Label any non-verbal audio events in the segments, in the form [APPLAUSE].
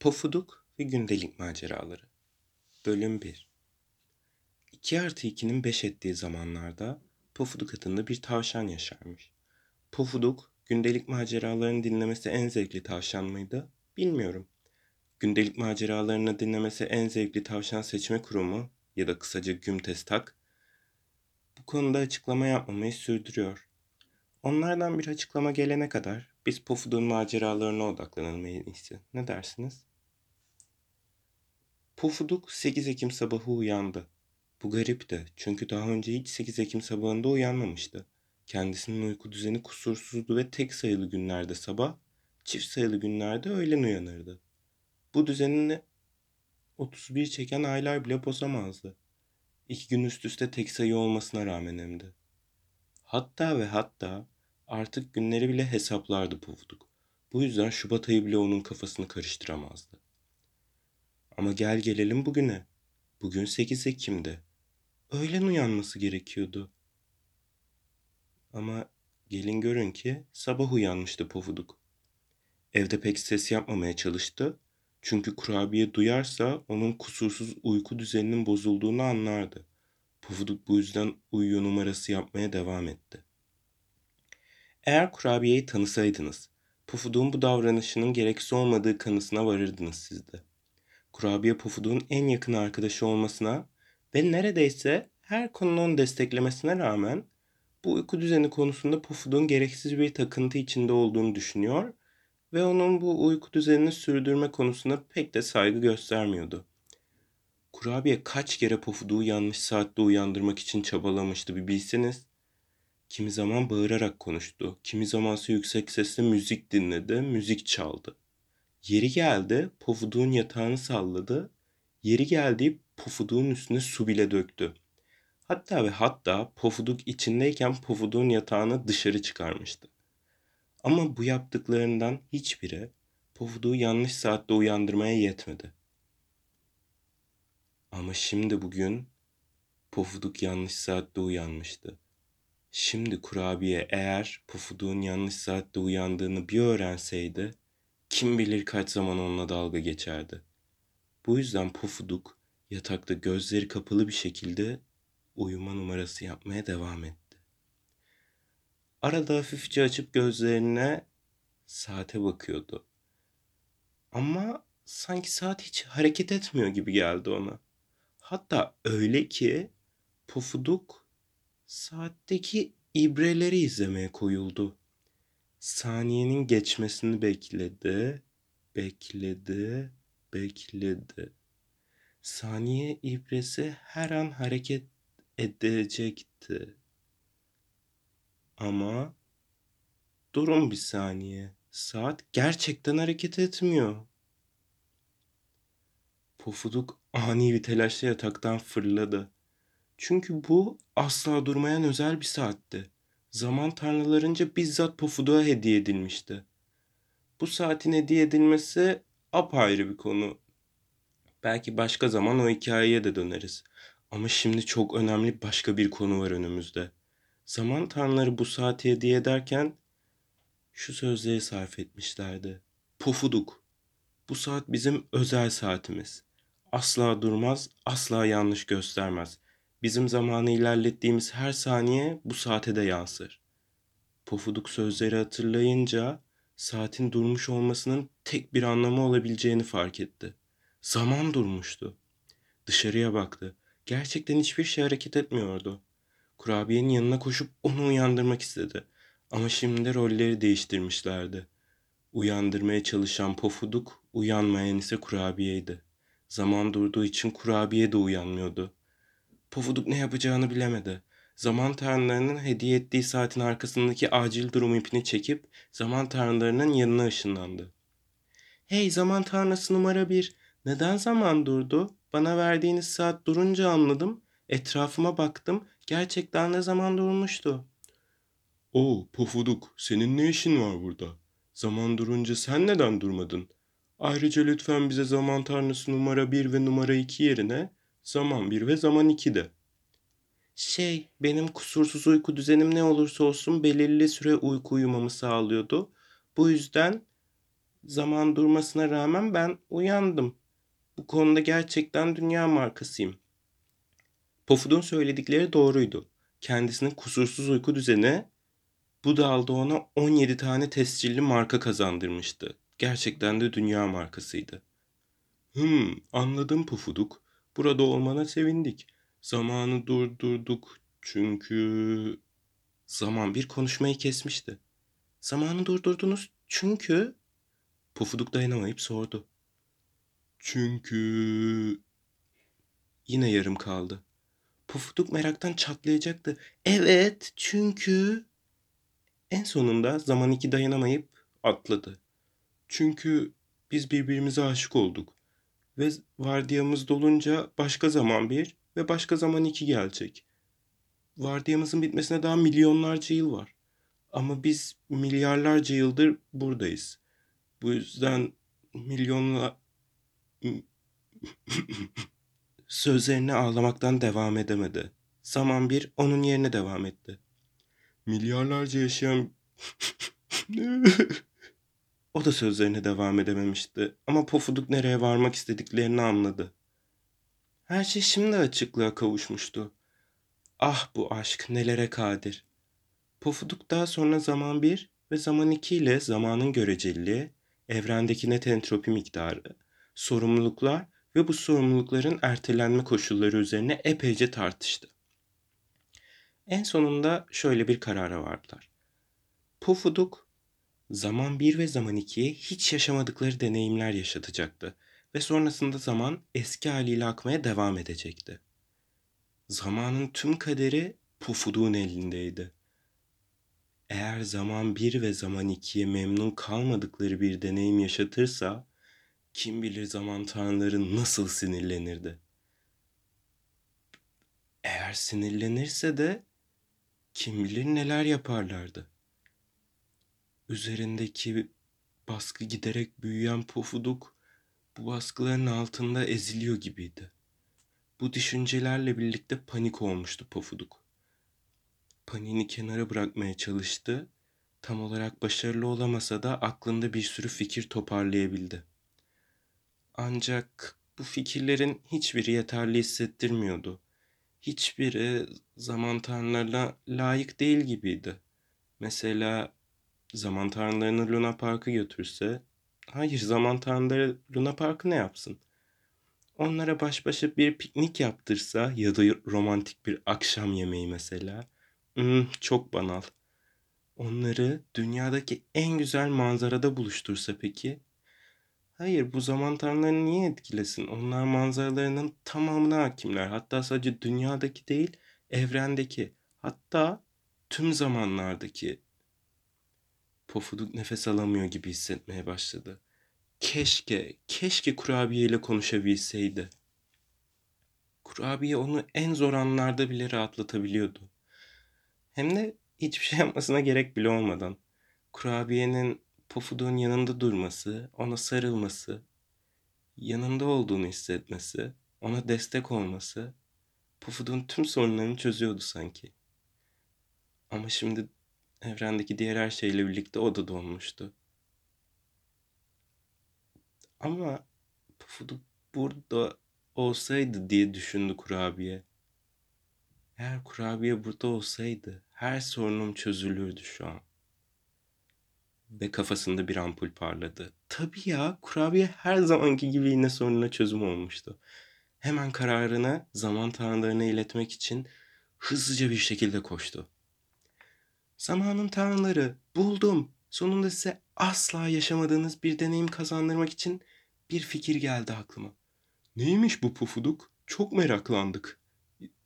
Pofuduk ve Gündelik Maceraları Bölüm 1 2 artı 2'nin 5 ettiği zamanlarda Pofuduk adında bir tavşan yaşarmış. Pofuduk, gündelik maceralarını dinlemesi en zevkli tavşan mıydı? Bilmiyorum. Gündelik maceralarını dinlemesi en zevkli tavşan seçme kurumu ya da kısaca Gümtestak bu konuda açıklama yapmamayı sürdürüyor. Onlardan bir açıklama gelene kadar biz Pofuduk'un maceralarına odaklanalım en. Ne dersiniz? Pofuduk 8 Ekim sabahı uyandı. Bu garipti çünkü daha önce hiç 8 Ekim sabahında uyanmamıştı. Kendisinin uyku düzeni kusursuzdu ve tek sayılı günlerde sabah, çift sayılı günlerde öğlen uyanırdı. Bu düzenini 31 çeken aylar bile bozamazdı. İki gün üst üste tek sayı olmasına rağmen hem. Hatta ve hatta artık günleri bile hesaplardı Pufuduk. Bu yüzden Şubat ayı bile onun kafasını karıştıramazdı. Ama gel gelelim bugüne. Bugün 8 Ekim'de. Öğlen uyanması gerekiyordu. Ama gelin görün ki sabah uyanmıştı Pofuduk. Evde pek ses yapmamaya çalıştı. Çünkü kurabiye duyarsa onun kusursuz uyku düzeninin bozulduğunu anlardı. Pofuduk bu yüzden uyuyor numarası yapmaya devam etti. Eğer kurabiyeyi tanısaydınız, Pufuduk'un bu davranışının gereksiz olmadığı kanısına varırdınız siz de. Kurabiye Pufuduk'un en yakın arkadaşı olmasına ve neredeyse her konunun onu desteklemesine rağmen bu uyku düzeni konusunda Pufuduk'un gereksiz bir takıntı içinde olduğunu düşünüyor ve onun bu uyku düzenini sürdürme konusunda pek de saygı göstermiyordu. Kurabiye kaç kere Pufuduk'u yanlış saatte uyandırmak için çabalamıştı bir bilseniz. Kimi zaman bağırarak konuştu, kimi zamansa yüksek sesle müzik dinledi, müzik çaldı. Yeri geldi, Pofuduk'un yatağını salladı. Yeri geldi, Pofuduk'un üstüne su bile döktü. Hatta ve hatta Pofuduk içindeyken Pofuduk'un yatağını dışarı çıkarmıştı. Ama bu yaptıklarından hiçbiri Pofuduk'u yanlış saatte uyandırmaya yetmedi. Ama şimdi bugün Pofuduk yanlış saatte uyanmıştı. Şimdi kurabiye eğer Pofuduk'un yanlış saatte uyandığını bir öğrenseydi kim bilir kaç zaman onunla dalga geçerdi. Bu yüzden Pofuduk yatakta gözleri kapalı bir şekilde uyuma numarası yapmaya devam etti. Arada hafifçe açıp gözlerine saate bakıyordu. Ama sanki saat hiç hareket etmiyor gibi geldi ona. Hatta öyle ki Pofuduk saatteki ibreleri izlemeye koyuldu. Saniyenin geçmesini bekledi, bekledi, bekledi. Saniye ibresi her an hareket edecekti. Ama durun bir saniye. Saat gerçekten hareket etmiyor. Pofuduk ani bir telaşla yataktan fırladı. Çünkü bu asla durmayan özel bir saatti. Zaman tanrılarınca bizzat Pofuduk'a hediye edilmişti. Bu saatin hediye edilmesi apayrı bir konu. Belki başka zaman o hikayeye de döneriz. Ama şimdi çok önemli başka bir konu var önümüzde. Zaman tanrıları bu saati hediye ederken şu sözleri sarf etmişlerdi. Pofuduk, bu saat bizim özel saatimiz. Asla durmaz, asla yanlış göstermez. Bizim zamanı ilerlettiğimiz her saniye bu saate de yansır. Pofuduk sözleri hatırlayınca saatin durmuş olmasının tek bir anlamı olabileceğini fark etti. Zaman durmuştu. Dışarıya baktı. Gerçekten hiçbir şey hareket etmiyordu. Kurabiyenin yanına koşup onu uyandırmak istedi. Ama şimdi rolleri değiştirmişlerdi. Uyandırmaya çalışan Pofuduk, uyanmayan ise kurabiyeydi. Zaman durduğu için kurabiye de uyanmıyordu. Pofuduk ne yapacağını bilemedi. Zaman tanrılarının hediye ettiği saatin arkasındaki acil durum ipini çekip zaman tanrılarının yanına ışınlandı. Hey zaman tanrısı numara bir, neden zaman durdu? Bana verdiğiniz saat durunca anladım. Etrafıma baktım. Gerçekten de zaman durmuştu. Oo Pofuduk, senin ne işin var burada? Zaman durunca sen neden durmadın? Ayrıca lütfen bize zaman tanrısı numara 1 ve numara 2 yerine zaman 1 ve zaman 2 de. Şey, benim kusursuz uyku düzenim ne olursa olsun belirli süre uyku uyumamı sağlıyordu. Bu yüzden zaman durmasına rağmen ben uyandım. Bu konuda gerçekten dünya markasıyım. Pofud'un söyledikleri doğruydu. Kendisinin kusursuz uyku düzeni bu dalda ona 17 tane tescilli marka kazandırmıştı. Gerçekten de dünya markasıydı. Hmm, anladım Pufuduk. Burada olmana sevindik. Zamanı durdurduk çünkü... Zaman bir konuşmayı kesmişti. Zamanı durdurdunuz çünkü... Pufuduk dayanamayıp sordu. Çünkü... Yine yarım kaldı. Pufuduk meraktan çatlayacaktı. Evet, çünkü... En sonunda zaman iki dayanamayıp atladı. Çünkü biz birbirimize aşık olduk. Ve vardiyamız dolunca başka zaman bir ve başka zaman iki gelecek. Vardiyamızın bitmesine daha milyonlarca yıl var. Ama biz milyarlarca yıldır buradayız. Bu yüzden milyonla... [LAUGHS] Sözlerine ağlamaktan devam edemedi. Zaman bir onun yerine devam etti. Milyarlarca yaşayan... [LAUGHS] o da sözlerine devam edememişti. Ama Pofuduk nereye varmak istediklerini anladı. Her şey şimdi açıklığa kavuşmuştu. Ah bu aşk nelere kadir. Pofuduk daha sonra zaman bir ve zaman iki ile zamanın göreceliliği, evrendeki net entropi miktarı, sorumluluklar ve bu sorumlulukların ertelenme koşulları üzerine epeyce tartıştı. En sonunda şöyle bir karara vardılar. Pufuduk, zaman 1 ve zaman 2'ye hiç yaşamadıkları deneyimler yaşatacaktı ve sonrasında zaman eski haliyle akmaya devam edecekti. Zamanın tüm kaderi Pufuduk'un elindeydi. Eğer zaman 1 ve zaman 2'ye memnun kalmadıkları bir deneyim yaşatırsa, kim bilir zaman tanrıları nasıl sinirlenirdi. Eğer sinirlenirse de kim bilir neler yaparlardı. Üzerindeki baskı giderek büyüyen pofuduk bu baskıların altında eziliyor gibiydi. Bu düşüncelerle birlikte panik olmuştu pofuduk. Paniğini kenara bırakmaya çalıştı. Tam olarak başarılı olamasa da aklında bir sürü fikir toparlayabildi. Ancak bu fikirlerin hiçbiri yeterli hissettirmiyordu hiçbiri zaman tanrılarına layık değil gibiydi. Mesela zaman tanrılarını Luna Park'a götürse, hayır zaman tanrıları Luna Park'ı ne yapsın? Onlara baş başa bir piknik yaptırsa ya da romantik bir akşam yemeği mesela. Hmm, çok banal. Onları dünyadaki en güzel manzarada buluştursa peki? Hayır, bu zaman tanrılarını niye etkilesin? Onlar manzaralarının tamamına hakimler. Hatta sadece dünyadaki değil, evrendeki, hatta tüm zamanlardaki. Pofuduk nefes alamıyor gibi hissetmeye başladı. Keşke, keşke kurabiye ile konuşabilseydi. Kurabiye onu en zor anlarda bile rahatlatabiliyordu. Hem de hiçbir şey [LAUGHS] yapmasına gerek bile olmadan. Kurabiyenin Pofuduk'un yanında durması, ona sarılması, yanında olduğunu hissetmesi, ona destek olması Pofuduk'un tüm sorunlarını çözüyordu sanki. Ama şimdi evrendeki diğer her şeyle birlikte o da donmuştu. Ama Pufuduk burada olsaydı diye düşündü kurabiye. Eğer kurabiye burada olsaydı her sorunum çözülürdü şu an ve kafasında bir ampul parladı. Tabii ya kurabiye her zamanki gibi yine sorununa çözüm olmuştu. Hemen kararını zaman tanrılarına iletmek için hızlıca bir şekilde koştu. Zamanın tanrıları buldum. Sonunda size asla yaşamadığınız bir deneyim kazandırmak için bir fikir geldi aklıma. Neymiş bu pufuduk? Çok meraklandık.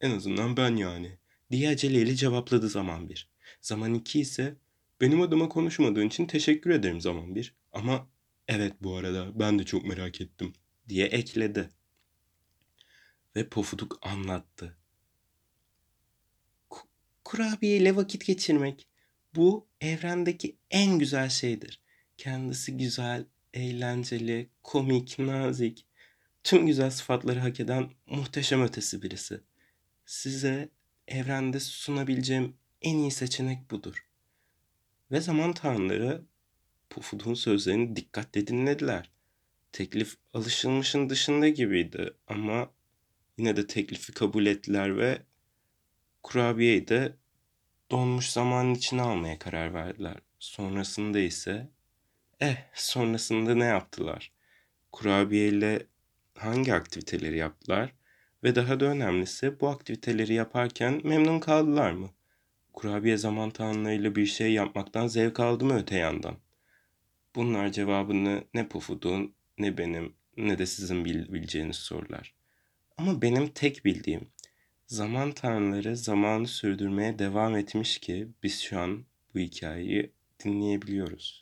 En azından ben yani. Diye aceleyle cevapladı zaman bir. Zaman iki ise benim adıma konuşmadığın için teşekkür ederim zaman bir. Ama evet bu arada ben de çok merak ettim diye ekledi. Ve Pofuduk anlattı. Kurabiye ile vakit geçirmek bu evrendeki en güzel şeydir. Kendisi güzel, eğlenceli, komik, nazik, tüm güzel sıfatları hak eden muhteşem ötesi birisi. Size evrende sunabileceğim en iyi seçenek budur. Ve zaman tanrıları Pufuduk'un sözlerini dikkatle dinlediler. Teklif alışılmışın dışında gibiydi ama yine de teklifi kabul ettiler ve kurabiyeyi de donmuş zamanın içine almaya karar verdiler. Sonrasında ise eh sonrasında ne yaptılar? Kurabiyeyle hangi aktiviteleri yaptılar? Ve daha da önemlisi bu aktiviteleri yaparken memnun kaldılar mı? Kurabiye zaman tanrılarıyla bir şey yapmaktan zevk aldı mı öte yandan? Bunlar cevabını ne Pufuduk'un ne benim ne de sizin bil- bileceğiniz sorular. Ama benim tek bildiğim zaman tanrıları zamanı sürdürmeye devam etmiş ki biz şu an bu hikayeyi dinleyebiliyoruz.